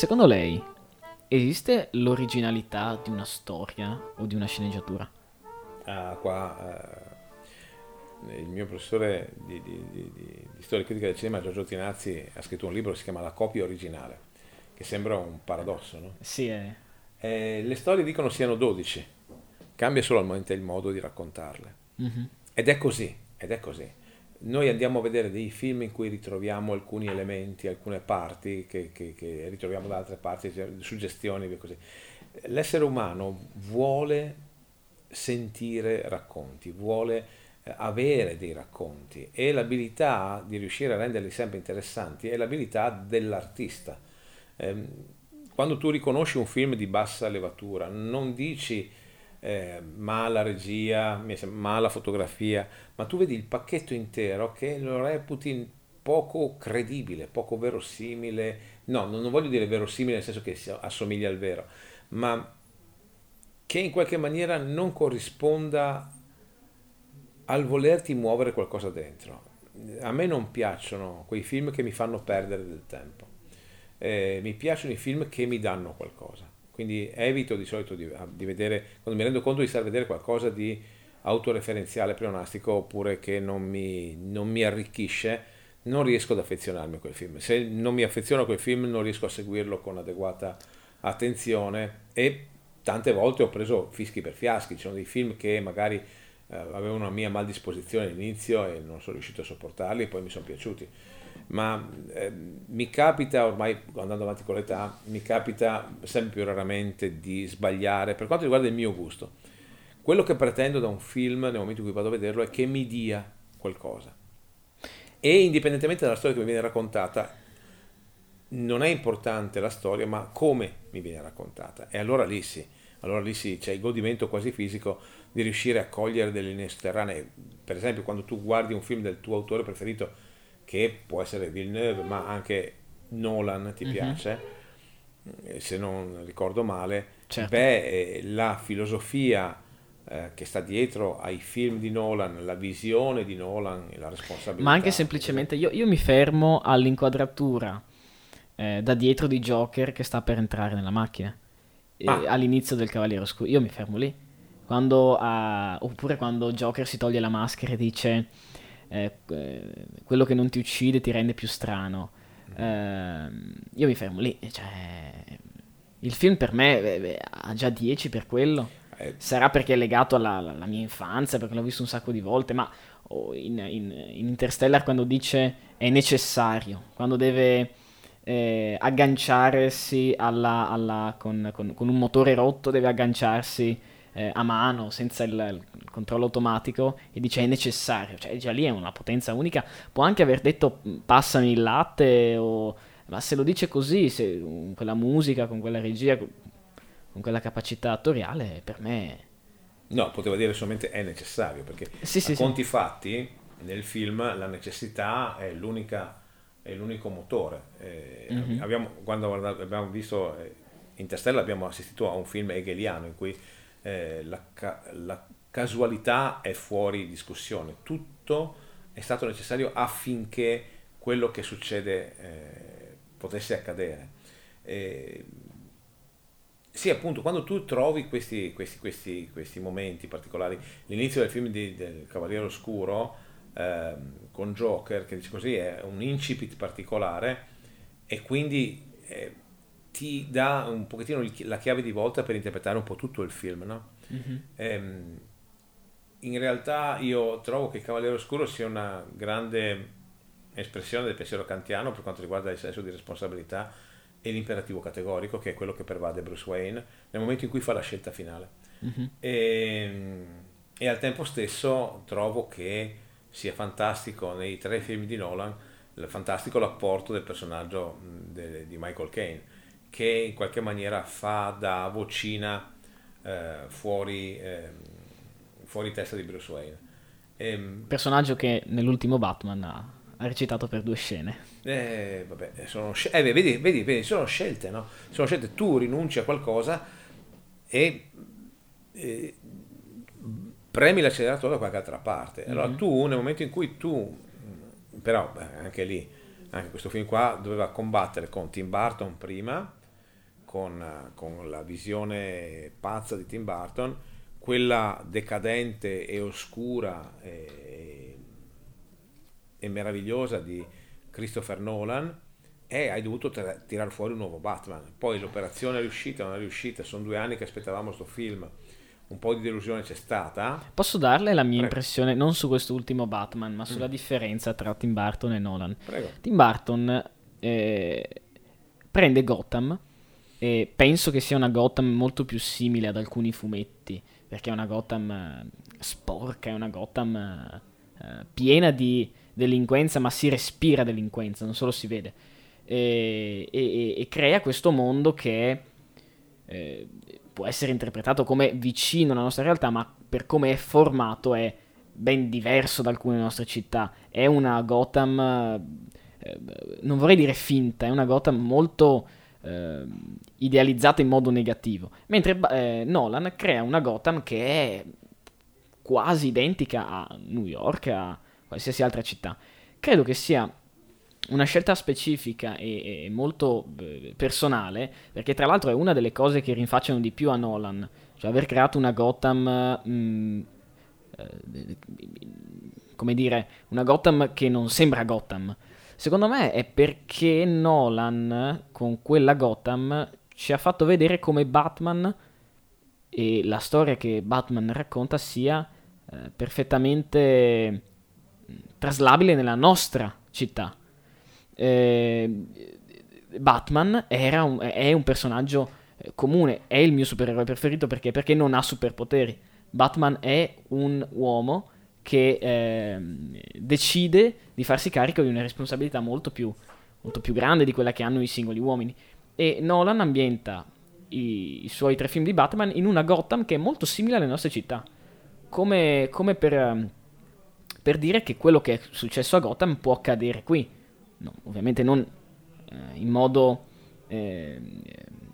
Secondo lei esiste l'originalità di una storia o di una sceneggiatura? Ah, qua eh, il mio professore di, di, di, di, storia critica del cinema, Giorgio Tinazzi, ha scritto un libro che si chiama La copia originale, che sembra un paradosso, no? Sì, è... Eh, le storie dicono siano 12, cambia solamente il modo di raccontarle. Mhm. Ed è così, ed è così. Noi andiamo a vedere dei film in cui ritroviamo alcuni elementi, alcune parti che, che- che ritroviamo da altre parti, suggestioni e così. L'essere umano vuole sentire racconti, vuole eh, avere dei racconti e l'abilità di riuscire a renderli sempre interessanti è l'abilità dell'artista. Ehm, quando tu riconosci un film di bassa levatura, non dici eh, ma la regia, ma la fotografia, ma tu vedi il pacchetto intero che lo reputi poco credibile, poco verosimile. No, non voglio dire verosimile nel senso che assomiglia al vero, ma che in qualche maniera non corrisponda al volerti muovere qualcosa dentro. A me non piacciono quei film che mi fanno perdere del tempo. Eh, mi piacciono i film che mi danno qualcosa. Quindi evito di solito di, di vedere, quando mi rendo conto di stare a vedere qualcosa di autoreferenziale, pleonastico, oppure che non mi, non mi arricchisce, non riesco ad affezionarmi a quel film. Se non mi affeziono a quel film non riesco a seguirlo con adeguata attenzione e tante volte ho preso fischi per fiaschi, ci sono dei film che magari eh, avevano una mia maldisposizione all'inizio e non sono riuscito a sopportarli poi mi sono piaciuti. Ma eh, mi capita ormai, andando avanti con l'età, mi capita sempre più raramente di sbagliare per quanto riguarda il mio gusto. Quello che pretendo da un film nel momento in cui vado a vederlo è che mi dia qualcosa. E indipendentemente dalla storia che mi viene raccontata, non è importante la storia, ma come mi viene raccontata. E allora lì sì, allora lì sì, c'è il godimento quasi fisico di riuscire a cogliere delle linee sotterranee. Per esempio, quando tu guardi un film del tuo autore preferito, che può essere Villeneuve, ma anche Nolan ti Mhm. piace, eh, se non ricordo male, Certo. beh, eh, la filosofia eh, che sta dietro ai film di Nolan, la visione di Nolan e la responsabilità. Ma anche semplicemente io, io mi fermo all'inquadratura eh, da dietro di Joker che sta per entrare nella macchina Ah. all'inizio del Cavaliere Oscuro. Io mi fermo lì. Quando, ah, oppure quando Joker si toglie la maschera e dice eh, eh, quello che non ti uccide ti rende più strano. Ehm, io mi fermo lì. Cioè, il film per me eh, eh, ha già 10 per quello. Eh, Sarà perché è legato alla, alla- alla mia infanzia, perché l'ho visto un sacco di volte, ma oh, in, in- in Interstellar quando dice è necessario, quando deve eh, agganciarsi alla, alla- con, con- con un motore rotto, deve agganciarsi eh, a mano, senza il, il controllo automatico, e dice è necessario, cioè già lì è una potenza unica, può anche aver detto "Mm, passami il latte, o... ma se lo dice così, se, con quella musica, con quella regia, con quella capacità attoriale, per me... No, poteva dire solamente è necessario, perché Sì, sì, a sì. conti fatti nel film la necessità è l'unica è l'unico motore. Eh, Mhm. abbiamo, quando abbiamo visto eh, Interstellar abbiamo assistito a un film hegeliano in cui eh, la, ca- la casualità è fuori discussione, tutto è stato necessario affinché quello che succede eh, potesse accadere. Eh, sì, appunto, quando tu trovi questi, questi, questi, questi momenti particolari, l'inizio del film di- del Cavaliere Oscuro ehm, con Joker, che dice così, è un incipit particolare e quindi eh, ti dà un pochettino la chiave di volta per interpretare un po' tutto il film, no? Ehm, in realtà io trovo che il Cavaliere Oscuro sia una grande espressione del pensiero kantiano per quanto riguarda il senso di responsabilità e l'imperativo categorico, che è quello che pervade Bruce Wayne nel momento in cui fa la scelta finale. Mhm. E, e al tempo stesso trovo che sia fantastico nei tre film di Nolan, il- fantastico l'apporto del personaggio de- di Michael Caine, che in qualche maniera fa da vocina eh, fuori, ehm, fuori testa di Bruce Wayne. Ehm, Personaggio che nell'ultimo Batman ha, ha recitato per due scene. Eh, vabbè, sono eh, vedi, vedi, vedi, sono scelte, no? Sono scelte, tu rinunci a qualcosa e eh, premi l'acceleratore da qualche altra parte. Allora Mhm. tu, nel momento in cui tu, però beh, anche lì, anche questo film qua doveva combattere con Tim Burton prima, con, eh, con la visione pazza di Tim Burton, quella decadente e oscura e, e meravigliosa di Christopher Nolan e hai dovuto tir- tirare fuori un nuovo Batman. Poi l'operazione è riuscita, non è riuscita, sono due anni che aspettavamo questo film, un po' di delusione c'è stata. Posso darle la mia Prego. impressione non su quest'ultimo Batman, ma sulla Mm. differenza tra Tim Burton e Nolan. Prego. Tim Burton eh, prende Gotham e penso che sia una Gotham molto più simile ad alcuni fumetti, perché è una Gotham eh, sporca, è una Gotham eh, eh, piena di delinquenza, ma si respira delinquenza, non solo si vede. E, e- e crea questo mondo che eh, può essere interpretato come vicino alla nostra realtà, ma per come è formato è ben diverso da alcune nostre città. È una Gotham, eh, non vorrei dire finta, è una Gotham molto eh, idealizzata in modo negativo. Mentre eh, Nolan crea una Gotham che è quasi identica a New York, a qualsiasi altra città. Credo che sia una scelta specifica e, e molto eh, personale, perché tra l'altro è una delle cose che rinfacciano di più a Nolan, cioè aver creato una Gotham, mm, eh, come dire, una Gotham che non sembra Gotham. Secondo me è perché Nolan con quella Gotham ci ha fatto vedere come Batman e la storia che Batman racconta sia eh, perfettamente mm, traslabile nella nostra città. Eh, Batman un- è un personaggio eh, comune, è il mio supereroe preferito perché? Perché non ha superpoteri. Batman è un uomo che ehm, decide di farsi carico di una responsabilità molto più, molto più grande di quella che hanno i singoli uomini. E Nolan ambienta i, i suoi tre film di Batman in una Gotham che è molto simile alle nostre città. Come, come per, ehm, per dire che quello che è successo a Gotham può accadere qui. No, ovviamente non eh, in modo eh,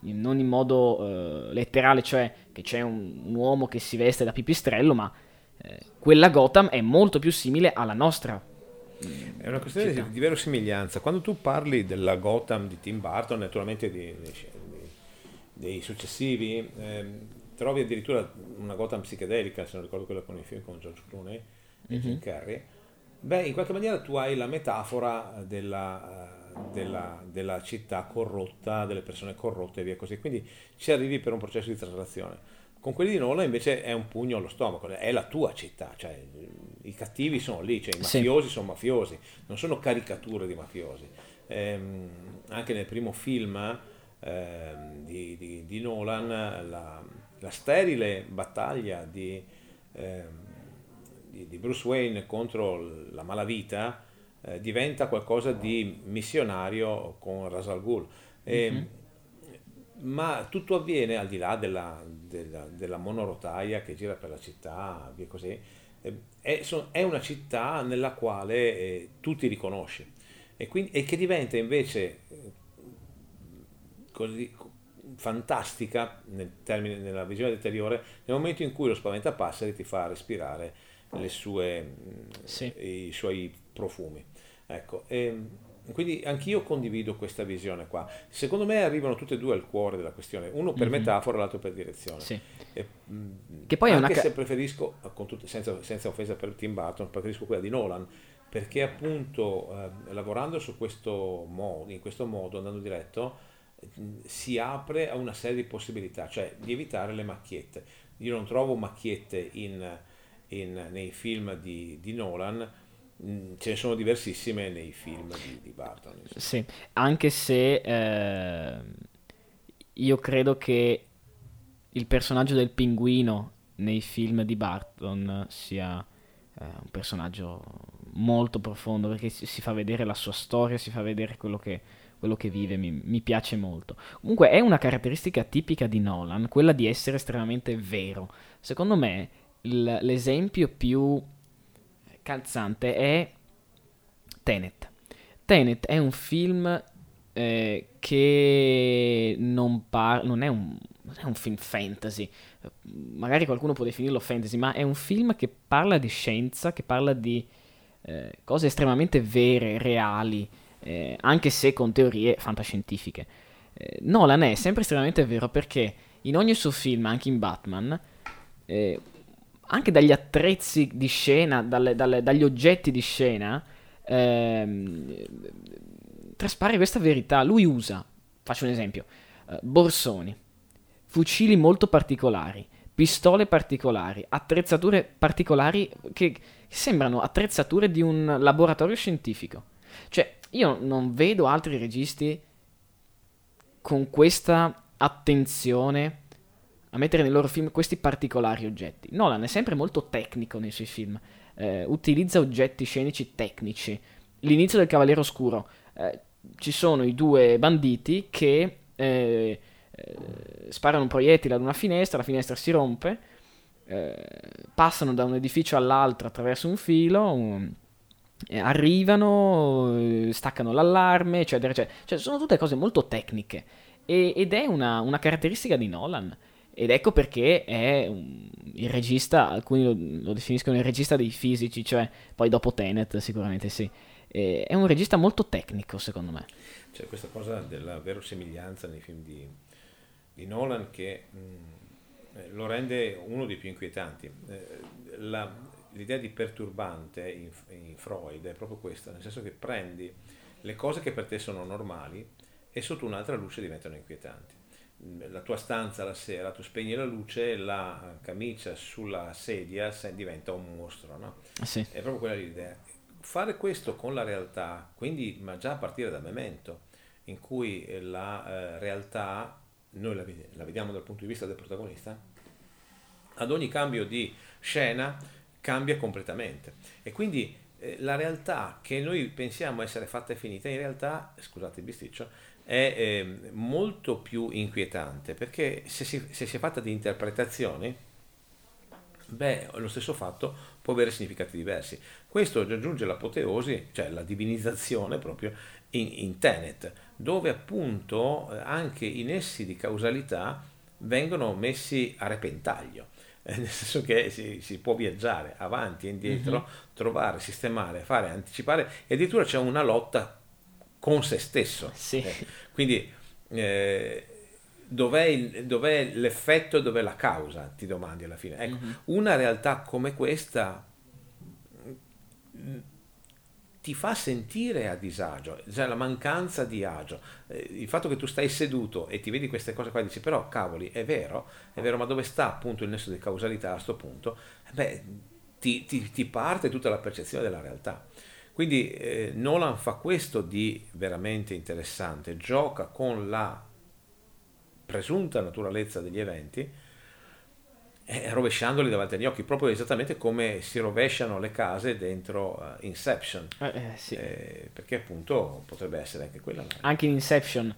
non in modo eh, letterale, cioè che c'è un, un uomo che si veste da pipistrello, ma eh, quella Gotham è molto più simile alla nostra. È una questione città. di, di verosimiglianza. Quando tu parli della Gotham di Tim Burton, naturalmente di- dei, dei- dei successivi, ehm, trovi addirittura una Gotham psichedelica, se non ricordo quella con i film con George Clooney e Jim Carrey. Beh, in qualche maniera tu hai la metafora della, eh, della- della città corrotta, delle persone corrotte e via così. Quindi ci arrivi per un processo di traslazione. Con quelli di Nolan invece è un pugno allo stomaco, è la tua città, cioè i cattivi sono lì, cioè i Sì. mafiosi sono mafiosi, non sono caricature di mafiosi. Ehm, anche nel primo film ehm, di, di- di Nolan, la, la sterile battaglia di, ehm, di- di Bruce Wayne contro la malavita eh, diventa qualcosa di missionario con Ra's al Ghul. E- ma tutto avviene al di là della, della- della monorotaia che gira per la città, via così. Eh, È, è una città nella quale eh, tu ti riconosci e, quindi, e che diventa invece eh, così fantastica nel termine, nella visione deteriore nel momento in cui lo spaventapasseri ti fa respirare sue, mh, Sì. i suoi profumi. Ecco, e quindi anch'io condivido questa visione qua. Secondo me arrivano tutte e due al cuore della questione, uno per Mhm. metafora, l'altro per direzione. Sì. E, Che poi è anche una se preferisco, con tutte- senza, senza offesa per Tim Burton, preferisco quella di Nolan, perché appunto eh, lavorando su questo modo, in questo modo, andando diretto, mh, si apre a una serie di possibilità, cioè di evitare le macchiette. Io non trovo macchiette in, in- nei film di, di Nolan, mh, ce ne sono diversissime nei film di, di Burton. insomma. Sì, anche se eh, io credo che il personaggio del pinguino nei film di Barton sia eh, un personaggio molto profondo perché si, si fa vedere la sua storia, si fa vedere quello che, quello che vive, mi, mi piace molto. Comunque è una caratteristica tipica di Nolan, quella di essere estremamente vero. Secondo me il- l'esempio più calzante è Tenet. Tenet è un film eh, che non, par- non, è un, non è un film fantasy, magari qualcuno può definirlo fantasy, ma è un film che parla di scienza, che parla di eh, cose estremamente vere, reali, eh, anche se con teorie fantascientifiche. Eh, Nolan è sempre estremamente vero perché in ogni suo film, anche in Batman, eh, anche dagli attrezzi di scena, dalle, dalle, dagli oggetti di scena, ehm, traspare questa verità. Lui usa, faccio un esempio, eh, borsoni, fucili molto particolari, pistole particolari, attrezzature particolari che sembrano attrezzature di un laboratorio scientifico. Cioè, io non vedo altri registi con questa attenzione a mettere nei loro film questi particolari oggetti. Nolan è sempre molto tecnico nei suoi film, eh, utilizza oggetti scenici tecnici. L'inizio del Cavaliere Oscuro, eh, ci sono i due banditi che eh, eh, sparano un proiettile ad una finestra, la finestra si rompe, eh, passano da un edificio all'altro attraverso un filo, un, arrivano, staccano l'allarme, eccetera, eccetera. Cioè, sono tutte cose molto tecniche e, ed è una, una, caratteristica di Nolan. Ed ecco perché è un, il regista, alcuni lo, lo, definiscono il regista dei fisici, cioè poi dopo Tenet sicuramente sì. E, è un regista molto tecnico secondo me. C'è questa cosa della verosimiglianza nei film di, di Nolan che mh, mm, eh, lo rende uno dei più inquietanti. Eh, la, l'idea di perturbante in, in, Freud è proprio questa, nel senso che prendi le cose che per te sono normali e sotto un'altra luce diventano inquietanti. La tua stanza la sera, tu spegni la luce, la camicia sulla sedia diventa un mostro, no? Sì. È proprio quella l'idea. Fare questo con la realtà, quindi, ma già a partire da Memento, in cui la eh, realtà, noi la, la vediamo dal punto di vista del protagonista, ad ogni cambio di scena cambia completamente. E quindi eh, la realtà che noi pensiamo essere fatta e finita, in realtà, scusate il bisticcio, è eh, molto più inquietante perché se si, se si è fatta di interpretazioni, beh, lo stesso fatto può avere significati diversi. Questo raggiunge l'apoteosi, cioè la divinizzazione proprio in, in Tenet, dove appunto eh, anche i nessi di causalità vengono messi a repentaglio nel senso che si, si, può viaggiare avanti e indietro, mm-hmm. trovare, sistemare, fare, anticipare e addirittura c'è una lotta con se stesso. Sì. Eh, quindi eh, dov'è, il, dov'è, l'effetto e dov'è la causa, ti domandi alla fine. Ecco, mm-hmm. una realtà come questa ti fa sentire a disagio, cioè la mancanza di agio, eh, il fatto che tu stai seduto e ti vedi queste cose qua e dici però cavoli è vero, è vero ma dove sta appunto il nesso di causalità a questo punto? Beh, ti, ti, ti, parte tutta la percezione della realtà. Quindi eh, Nolan fa questo di veramente interessante, gioca con la presunta naturalezza degli eventi, eh, rovesciandoli davanti agli occhi, proprio esattamente come si rovesciano le case dentro uh, Inception. Eh, eh, sì. Eh, perché appunto potrebbe essere anche quella. Anche in Inception,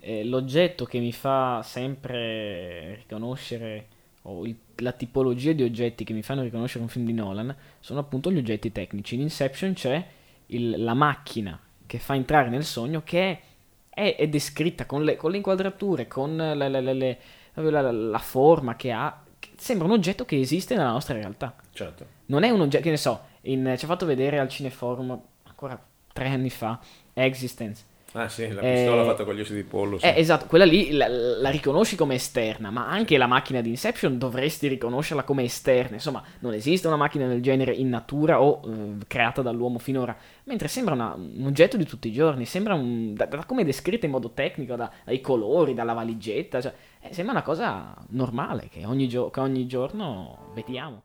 eh, l'oggetto che mi fa sempre riconoscere, o il, la tipologia di oggetti che mi fanno riconoscere un film di Nolan, sono appunto gli oggetti tecnici. In Inception c'è il, la macchina che fa entrare nel sogno che è, è descritta con le, con le, inquadrature, con le, le, la, la forma che ha sembra un oggetto che esiste nella nostra realtà. Certo. Non è un oggetto, che ne so, in, ci ha fatto vedere al cineforum ancora tre anni fa, Existence. Ah sì, la pistola eh, fatta con gli ossi di pollo. Sì. Eh, esatto, quella lì la, la, riconosci come esterna, ma anche la macchina di Inception dovresti riconoscerla come esterna. Insomma, non esiste una macchina del genere in natura o eh, creata dall'uomo finora. Mentre sembra una, un oggetto di tutti i giorni, sembra un, da, da come è descritta in modo tecnico, da, dai colori, dalla valigetta, cioè, eh, sembra una cosa normale che ogni, gio- che ogni giorno vediamo.